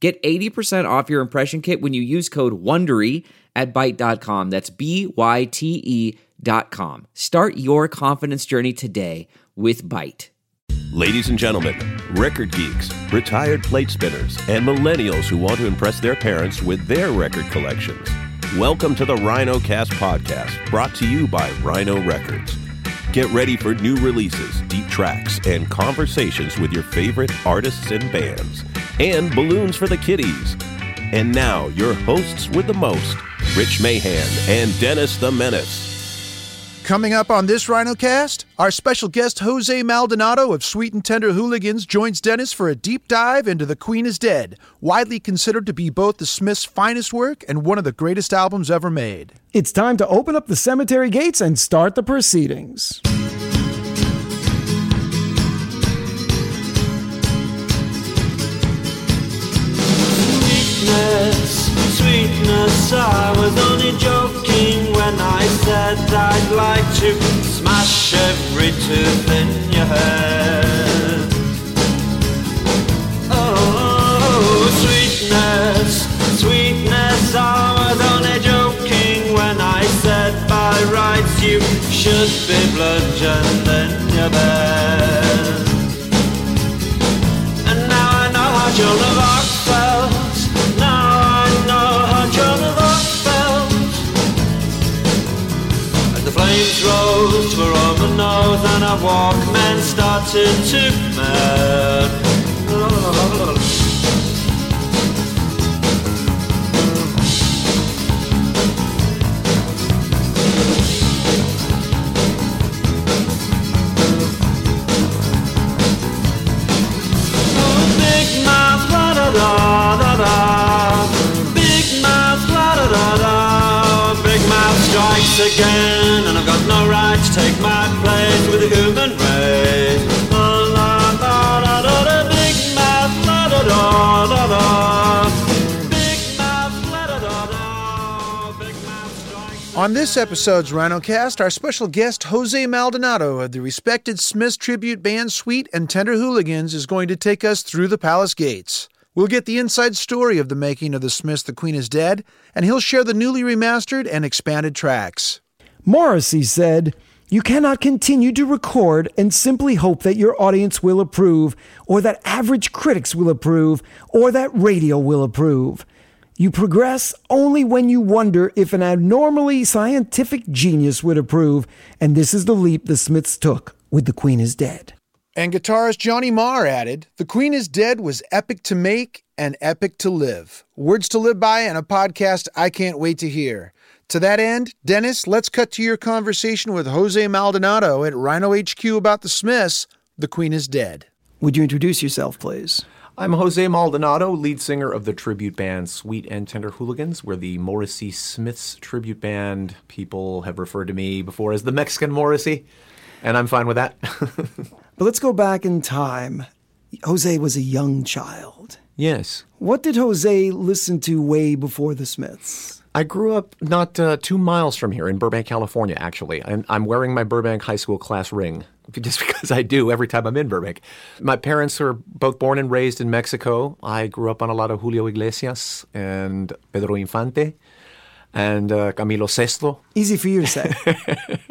Get 80% off your impression kit when you use code WONDERY at Byte.com. That's B-Y-T-E dot com. Start your confidence journey today with Byte. Ladies and gentlemen, record geeks, retired plate spinners, and millennials who want to impress their parents with their record collections. Welcome to the Rhino Cast podcast, brought to you by Rhino Records. Get ready for new releases, deep tracks, and conversations with your favorite artists and bands and balloons for the kiddies. And now, your hosts with the most Rich Mahan and Dennis the Menace. Coming up on this RhinoCast, our special guest Jose Maldonado of Sweet and Tender Hooligans joins Dennis for a deep dive into The Queen is Dead, widely considered to be both the Smiths' finest work and one of the greatest albums ever made. It's time to open up the cemetery gates and start the proceedings. Like smash every tooth in your head. Oh, sweetness, sweetness. I was only joking when I said by rights you should be bludgeoned in your bed. And now I know how Joan rose to a Roman nose and a Walkman started to melt. On this episode's RhinoCast, our special guest Jose Maldonado of the respected Smiths tribute band Sweet and Tender Hooligans is going to take us through the palace gates. We'll get the inside story of the making of the Smiths' The Queen is Dead, and he'll share the newly remastered and expanded tracks. Morrissey said, You cannot continue to record and simply hope that your audience will approve, or that average critics will approve, or that radio will approve. You progress only when you wonder if an abnormally scientific genius would approve, and this is the leap the Smiths took with The Queen is Dead. And guitarist Johnny Marr added, The Queen is Dead was epic to make and epic to live. Words to live by and a podcast I can't wait to hear. To that end, Dennis, let's cut to your conversation with Jose Maldonado at Rhino HQ about the Smiths. The Queen is Dead. Would you introduce yourself, please? I'm Jose Maldonado, lead singer of the tribute band Sweet and Tender Hooligans. We're the Morrissey Smiths tribute band. People have referred to me before as the Mexican Morrissey, and I'm fine with that. But let's go back in time. Jose was a young child. yes. What did Jose listen to way before the Smiths? I grew up not uh, two miles from here in Burbank, California, actually. And I'm wearing my Burbank High School class ring just because I do every time I'm in Burbank. My parents were both born and raised in Mexico. I grew up on a lot of Julio Iglesias and Pedro Infante and uh, Camilo Sesto. Easy for you to say.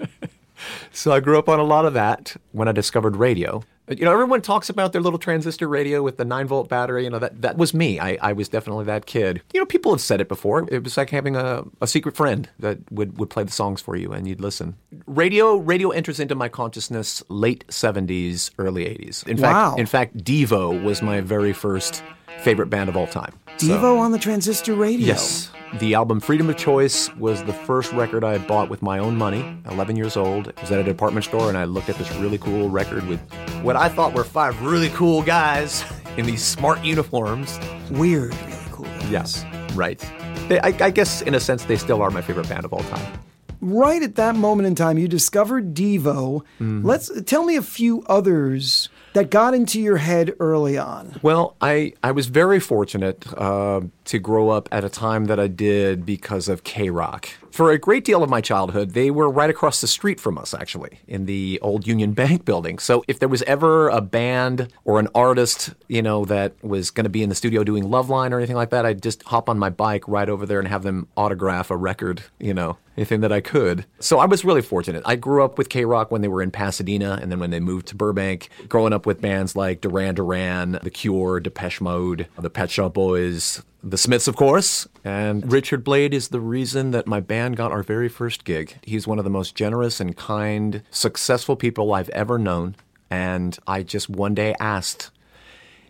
So I grew up on a lot of that when I discovered radio. You know, everyone talks about their little transistor radio with the nine volt battery. You know, that, that was me. I, I was definitely that kid. You know, people have said it before. It was like having a, a secret friend that would, would play the songs for you and you'd listen. Radio radio enters into my consciousness late 70s, early 80s. In Wow. fact, in fact, Devo was my very first favorite band of all time. So- Devo on the transistor radio. Yes. The album Freedom of Choice was the first record I bought with my own money, 11 years old. I was at a department store and I looked at this really cool record with what I thought were five really cool guys in these smart uniforms. Weird, really. Cool. Yes, right. They, I, I guess in a sense they still are my favorite band of all time. Right at that moment in time, you discovered Devo. Let's tell me a few others that got into your head early on. Well, I, I was very fortunate uh, to grow up at a time that I did because of K Rock. For a great deal of my childhood, they were right across the street from us, actually, in the old Union Bank building. So if there was ever a band or an artist, you know, that was going to be in the studio doing Loveline or anything like that, I'd just hop on my bike right over there and have them autograph a record, you know, anything that I could. So I was really fortunate. I grew up with K Rock when they were in Pasadena, and then when they moved to Burbank, growing up with bands like Duran Duran, The Cure, Depeche Mode, The Pet Shop Boys, The Smiths, of course. And Richard Blade is the reason that my band got our very first gig. He's one of the most generous and kind, successful people I've ever known. And I just one day asked,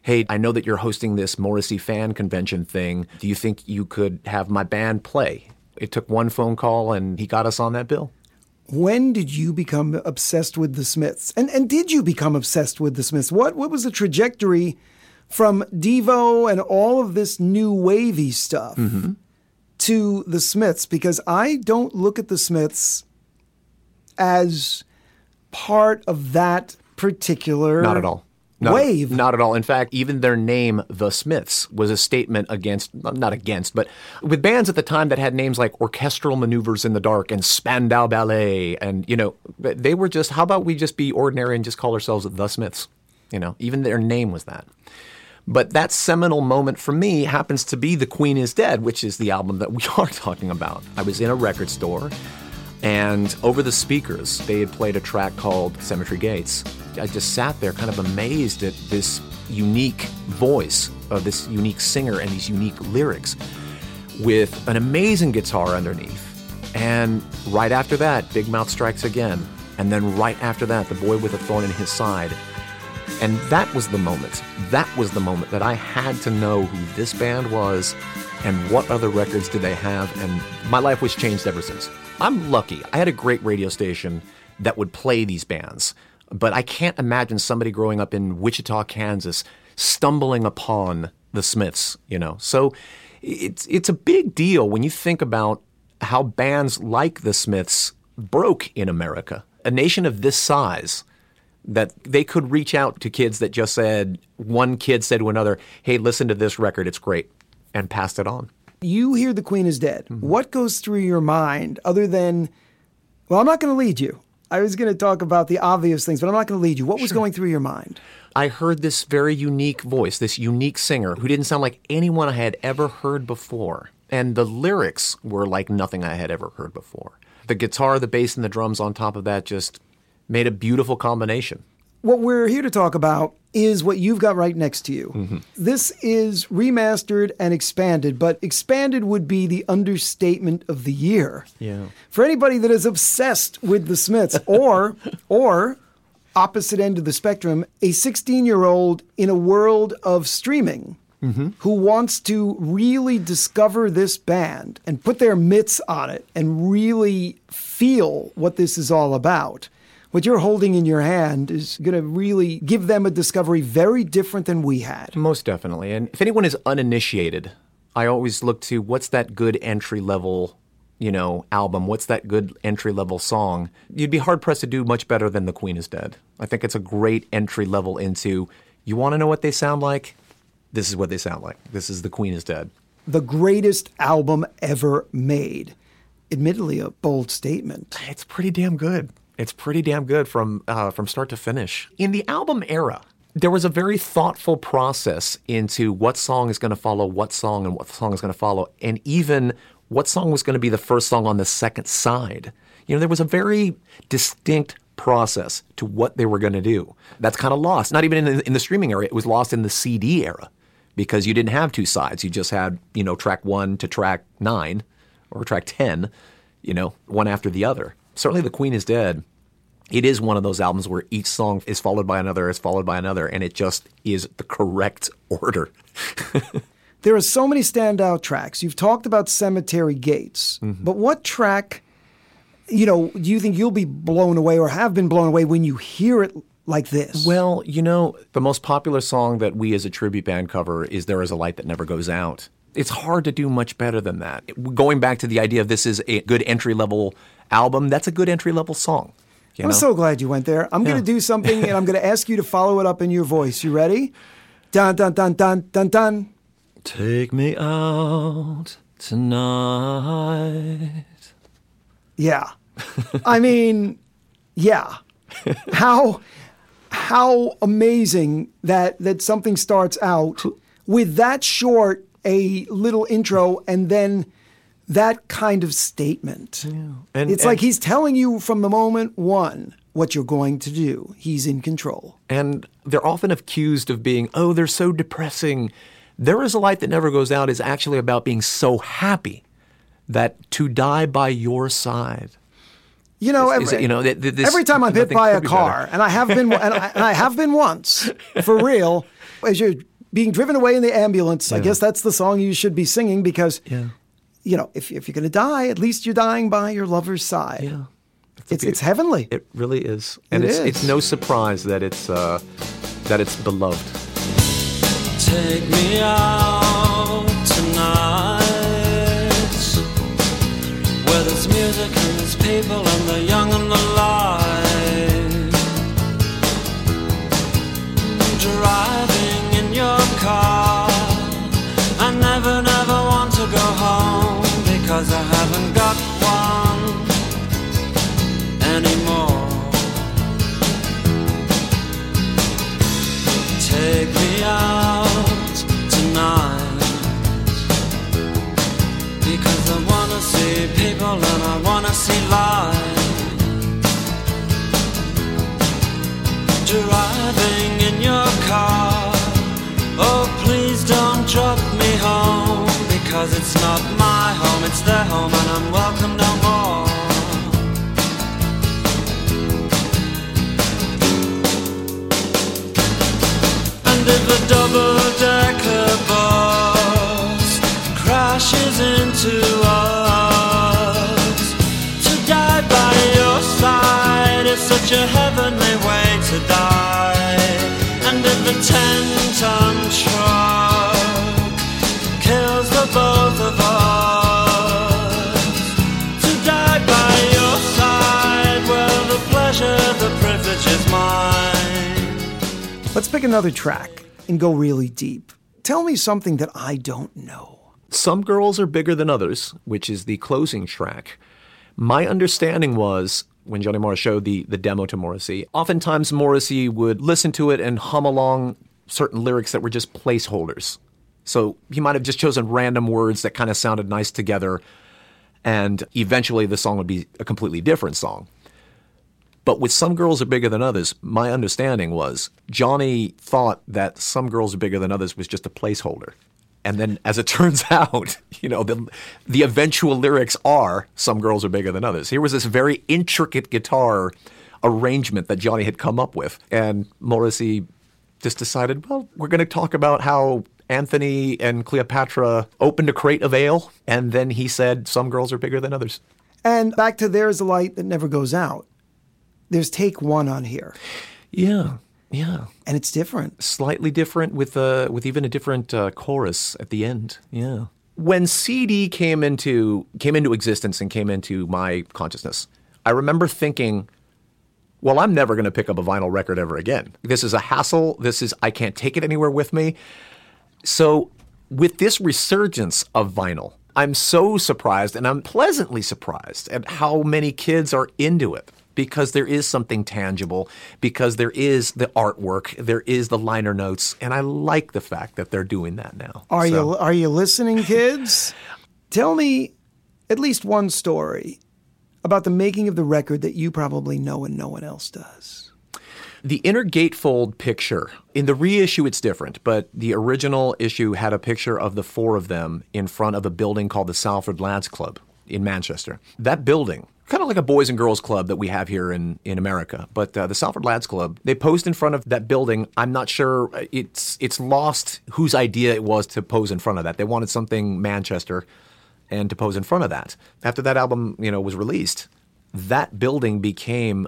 hey, I know that you're hosting this Morrissey fan convention thing. Do you think you could have my band play? It took one phone call and he got us on that bill. When did you become obsessed with the Smiths? And and did you become obsessed with the Smiths? What what was the trajectory from Devo and all of this new wavy stuff mm-hmm. to the Smiths? Because I don't look at the Smiths as part of that particular Not at all. Not, wave. Not at all. In fact, even their name, The Smiths, was a statement against, not against, but with bands at the time that had names like Orchestral Maneuvers in the Dark and Spandau Ballet. And, you know, they were just, how about we just be ordinary and just call ourselves The Smiths? You know, even their name was that. But that seminal moment for me happens to be The Queen is Dead, which is the album that we are talking about. I was in a record store, and over the speakers, they had played a track called Cemetery Gates. I just sat there kind of amazed at this unique voice of this unique singer and these unique lyrics with an amazing guitar underneath. And right after that, Big Mouth Strikes Again. And then right after that, The Boy with a Thorn in His Side. And that was the moment. That was the moment that I had to know who this band was and what other records did they have. And my life was changed ever since. I'm lucky. I had a great radio station that would play these bands. But I can't imagine somebody growing up in Wichita, Kansas, stumbling upon the Smiths, you know. So it's it's a big deal when you think about how bands like the Smiths broke in America. A nation of this size that they could reach out to kids that just said one kid said to another, "Hey, listen to this record, it's great," and passed it on. You hear the Queen is dead. Mm-hmm. What goes through your mind other than, well, I'm not going to lead you. I was going to talk about the obvious things, but I'm not going to lead you. What was going through your mind? I heard this very unique voice, this unique singer who didn't sound like anyone I had ever heard before. And the lyrics were like nothing I had ever heard before. The guitar, the bass, and the drums on top of that just made a beautiful combination. What we're here to talk about is what you've got right next to you. Mm-hmm. This is remastered and expanded, but expanded would be the understatement of the year. Yeah. For anybody that is obsessed with the Smiths or or opposite end of the spectrum, a 16-year-old in a world of streaming mm-hmm. who wants to really discover this band and put their mitts on it and really feel what this is all about what you're holding in your hand is going to really give them a discovery very different than we had. Most definitely. And if anyone is uninitiated, I always look to what's that good entry level, you know, album? What's that good entry level song? You'd be hard pressed to do much better than The Queen is Dead. I think it's a great entry level into you want to know what they sound like? This is what they sound like. This is The Queen is Dead. The greatest album ever made. Admittedly, a bold statement. It's pretty damn good. It's pretty damn good from uh, from start to finish. In the album era, there was a very thoughtful process into what song is going to follow what song and what song is going to follow, and even what song was going to be the first song on the second side. You know, there was a very distinct process to what they were going to do. That's kind of lost. Not even in the, in the streaming era; it was lost in the CD era because you didn't have two sides. You just had you know track one to track nine or track ten, you know, one after the other. Certainly, The Queen is Dead. It is one of those albums where each song is followed by another, is followed by another, and it just is the correct order. There are so many standout tracks. You've talked about Cemetery Gates, mm-hmm. but what track, you know, do you think you'll be blown away or have been blown away when you hear it like this? Well, you know, the most popular song that we as a tribute band cover is There Is a Light That Never Goes Out. it's hard to do much better than that. Going back to the idea of this is a good entry level album, that's a good entry level song. you I'm so glad you went there. I'm going to do something and I'm going to ask you to follow it up in your voice. You ready? Dun, dun, dun, dun, dun, dun. Take me out tonight. Yeah. I mean, yeah. How how amazing that that something starts out with that short a little intro and then that kind of statement. And- it's like he's telling you from the moment one what you're going to do. He's in control. And they're often accused of being, oh, they're so depressing. There is a light that never goes out is actually about being so happy that to die by your side. You know, Is- every, is you know, th- th- this- every time I'm hit by a could be car, and I have been, and I, and I have been once for real, as you're being driven away in the ambulance. I guess that's the song you should be singing because, you know, if, if you're going to die, at least you're dying by your lover's side. Yeah. It's, it's heavenly. It really is. And It it's is. it's no surprise that it's uh, that it's beloved. Take me out tonight Where there's music and there's people and the young and the pick another track and go really deep. Tell me something that I don't know. Some girls are bigger than others, which is the closing track. My understanding was when Johnny Marr showed the, the demo to Morrissey, oftentimes Morrissey would listen to it and hum along certain lyrics that were just placeholders. So he might have just chosen random words that kind of sounded nice together, and eventually the song would be a completely different song. But with Some Girls Are Bigger Than Others, my understanding was Johnny thought that Some Girls Are Bigger Than Others was just a placeholder. And then as it turns out, you know, the, the eventual lyrics are Some Girls Are Bigger Than Others. Here was this very intricate guitar arrangement that Johnny had come up with. And Morrissey just decided, well, we're going to talk about how Anthony and Cleopatra opened a crate of ale. And then he said, Some Girls Are Bigger Than Others. And back to There's a Light That Never Goes Out. There's take one on here, Yeah, yeah. and it's different. slightly different with uh, with even a different uh, chorus at the end. Yeah. When CD came into came into existence and came into my consciousness, I remember thinking, "Well, I'm never going to pick up a vinyl record ever again. This is a hassle. This is I can't take it anywhere with me." So, with this resurgence of vinyl, I'm so surprised and I'm pleasantly surprised at how many kids are into it because there is something tangible, because there is the artwork, there is the liner notes, and I like the fact that they're doing that now. Are So- you are you listening, kids? Tell me at least one story about the making of the record that you probably know and no one else does. The inner gatefold picture, in the reissue, it's different, but the original issue had a picture of the four of them in front of a building called the Salford Lads Club in Manchester. That building, kind of like a boys and girls club that we have here in, in America, but uh, the Salford Lads Club, they posed in front of that building. I'm not sure, uh, it's, it's lost whose idea it was to pose in front of that. They wanted something Manchester and to pose in front of that. After that album, you know, was released, that building became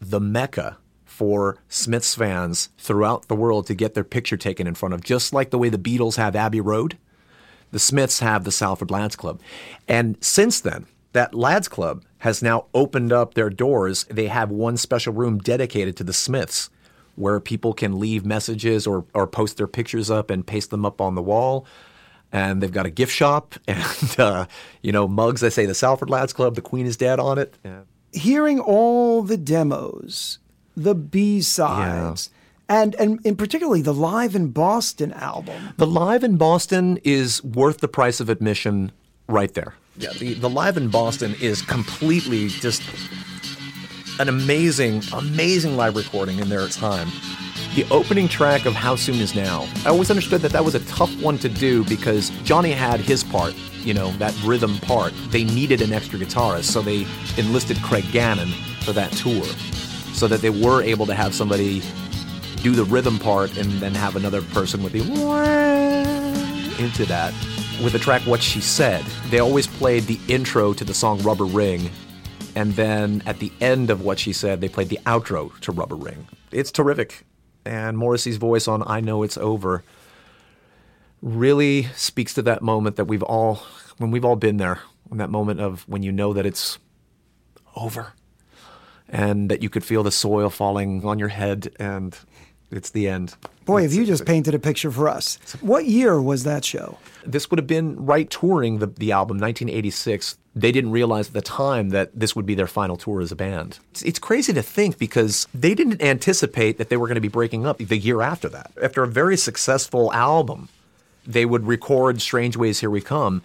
the mecca for Smiths fans throughout the world to get their picture taken in front of, just like the way the Beatles have Abbey Road. The Smiths have the Salford Lads Club. And since then, that Lads Club has now opened up their doors. They have one special room dedicated to the Smiths where people can leave messages or, or post their pictures up and paste them up on the wall. And they've got a gift shop and, uh, you know, mugs that say the Salford Lads Club, the Queen is dead on it. Yeah. Hearing all the demos, the B sides, and, and in particularly the Live in Boston album. The Live in Boston is worth the price of admission right there. Yeah, the, the Live in Boston is completely just an amazing, amazing live recording in their time. The opening track of How Soon Is Now, I always understood that that was a tough one to do because Johnny had his part, you know, that rhythm part. They needed an extra guitarist, so they enlisted Craig Gannon for that tour so that they were able to have somebody do the rhythm part and then have another person with the into that. With the track What She Said, they always played the intro to the song Rubber Ring, and then at the end of What She Said, they played the outro to Rubber Ring. It's terrific. And Morrissey's voice on I Know It's Over really speaks to that moment that we've all, when we've all been there, when that moment of when you know that it's over and that you could feel the soil falling on your head and it's the end. Boy, have you just painted a picture for us. What year was that show? This would have been right touring the, the album, 1986. They didn't realize at the time that this would be their final tour as a band. It's, it's crazy to think because they didn't anticipate that they were going to be breaking up the year after that. After a very successful album, they would record Strange Ways Here We Come.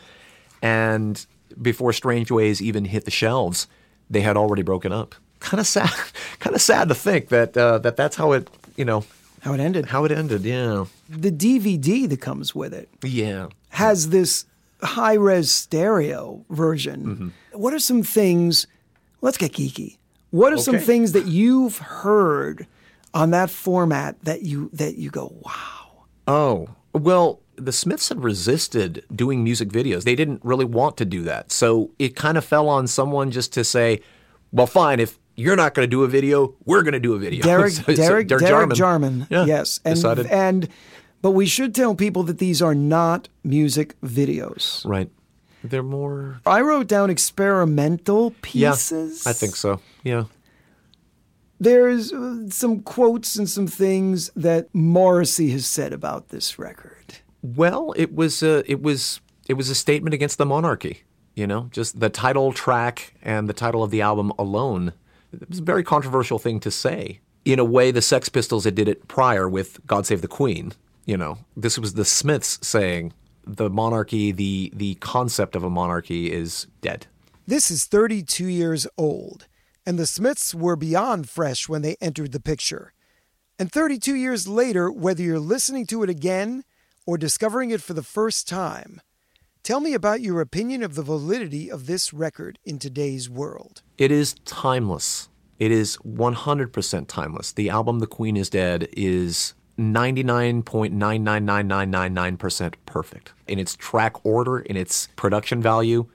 And before Strange Ways even hit the shelves, they had already broken up. Kind of sad, kind of sad to think that uh, that that's how it, you know, How it ended? how it ended. Yeah, The DVD that comes with it yeah. has this high res stereo version. Mm-hmm. What are some things? Let's get geeky. What are some things that you've heard on that format that you that you go, wow? Oh, well, the Smiths had resisted doing music videos. They didn't really want to do that. So it kind of fell on someone just to say, well, fine, if you're not going to do a video, we're going to do a video. Derek So- so Derek Derek Derek Jarman, Jarman. yeah, yes, and decided- and but we should tell people that these are not music videos. right. They're more. I wrote down experimental Yeah, pieces. I think so. Yeah. There's uh, some quotes and some things that Morrissey has said about this record. Well, it was a, it was it was a statement against the monarchy. You know, just the title track and the title of the album alone. It was a very controversial thing to say. In a way, the Sex Pistols had did it prior with "God Save the Queen." You know, this was the Smiths saying the monarchy, the the concept of a monarchy is dead. This is 32 years old, and the Smiths were beyond fresh when they entered the picture. And 32 years later, whether you're listening to it again or discovering it for the first time, tell me about your opinion of the validity of this record in today's world. It is timeless. It is 100% timeless. The album The Queen is Dead is 99.999999% perfect in its track order, in its production value,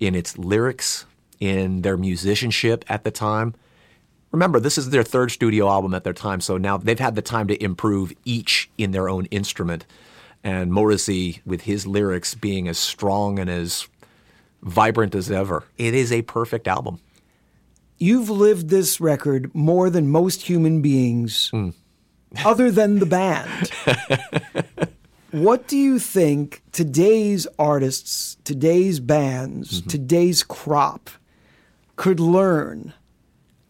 in its lyrics, in their musicianship at the time. Remember, this is their third studio album at their time, so now they've had the time to improve each in their own instrument. And Morrissey, with his lyrics being as strong and as vibrant as ever, it is a perfect album. You've lived this record more than most human beings, hmm. other than the band. what do you think today's artists, today's bands, mm-hmm. today's crop could learn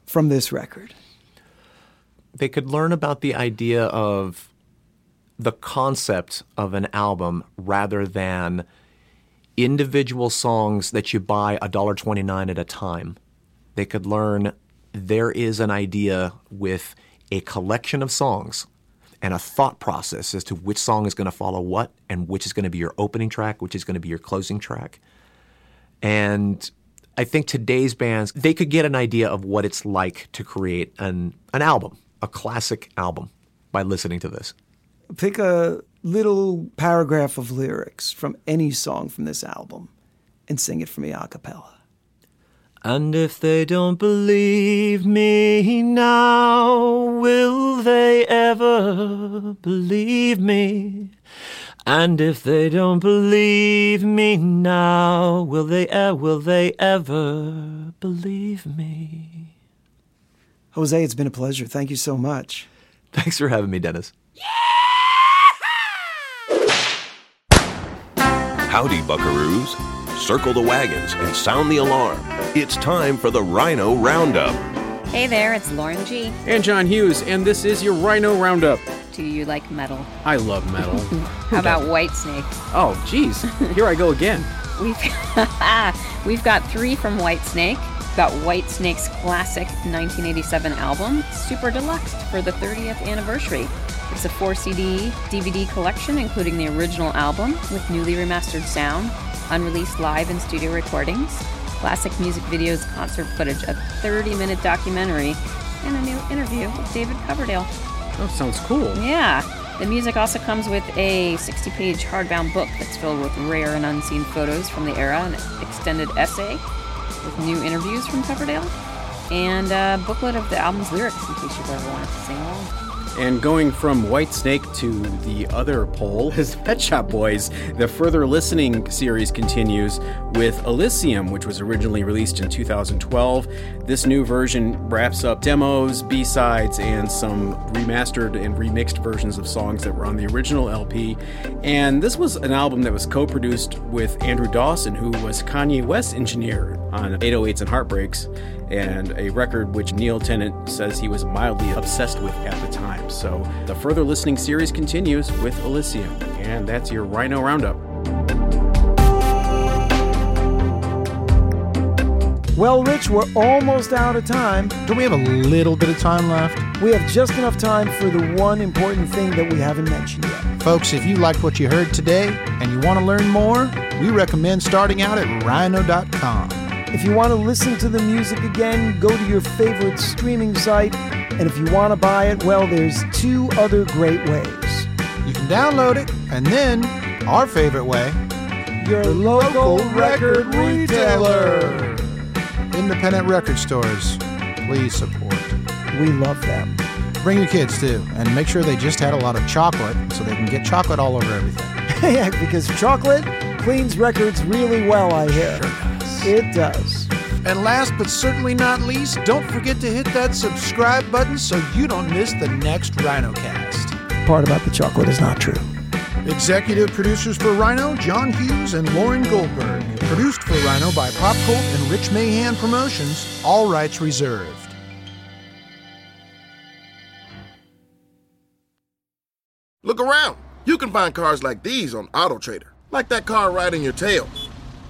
from this record? they could learn about the idea of the concept of an album rather than individual songs that you buy $1.29 at a time. They could learn there is an idea with a collection of songs and a thought process as to which song is going to follow what and which is going to be your opening track, which is going to be your closing track. And I think today's bands, they could get an idea of what it's like to create an, an album, a classic album, by listening to this. Pick a little paragraph of lyrics from any song from this album and sing it for me a cappella. And if they don't believe me now, will they ever believe me? And if they don't believe me now, will they e- will they ever believe me? Jose, it's been a pleasure. Thank you so much. Thanks for having me, Dennis. Howdy, buckaroos. Circle the wagons and sound the alarm. It's time for the Rhino Roundup. Hey there, it's Lauren G. And John Hughes, and this is your Rhino Roundup. Do you like metal? I love metal. How about White Whitesnake? oh, geez. Here I go again. We've we've got three from Whitesnake. We've got Whitesnake's classic 1987 album, Super Deluxe, for the 30th anniversary. It's a four CD DVD collection, including the original album with newly remastered sound, unreleased live and studio recordings, classic music videos, concert footage, a 30 minute documentary, and a new interview with David Coverdale. Oh, sounds cool. Yeah. The music also comes with a 60 page hardbound book that's filled with rare and unseen photos from the era, an extended essay with new interviews from Coverdale, and a booklet of the album's lyrics in case you've ever wanted to sing along. And going from Whitesnake to the other pole is Pet Shop Boys. The Further Listening series continues with Elysium, which was originally released in 2012. This new version wraps up demos, B sides, and some remastered and remixed versions of songs that were on the original LP. And this was an album that was co produced with Andrew Dawson, who was Kanye West's engineer on 808s and Heartbreaks and a record which Neil Tennant says he was mildly obsessed with at the time. So the further listening series continues with Elysium, and that's your Rhino Roundup. Well, Rich, we're almost out of time. Don't we have a little bit of time left? We have just enough time for the one important thing that we haven't mentioned yet. Folks, if you liked what you heard today and you want to learn more, we recommend starting out at rhino.com. If you want to listen to the music again, go to your favorite streaming site. And if you want to buy it, well, there's two other great ways. You can download it, and then, our favorite way, Your local record retailer. independent record stores. Please support. We love them. Bring your kids too, and make sure they just had a lot of chocolate so they can get chocolate all over everything. yeah, because chocolate cleans records really well, I hear. It does. And last but certainly not least, don't forget to hit that subscribe button so you don't miss the next RhinoCast. Part about the chocolate is not true. Executive producers for Rhino, John Hughes and Lauren Goldberg. Produced for Rhino by Pop Cult and Rich Mahan Promotions, all rights reserved. Look around. You can find cars like these on AutoTrader, like that car right in your tail.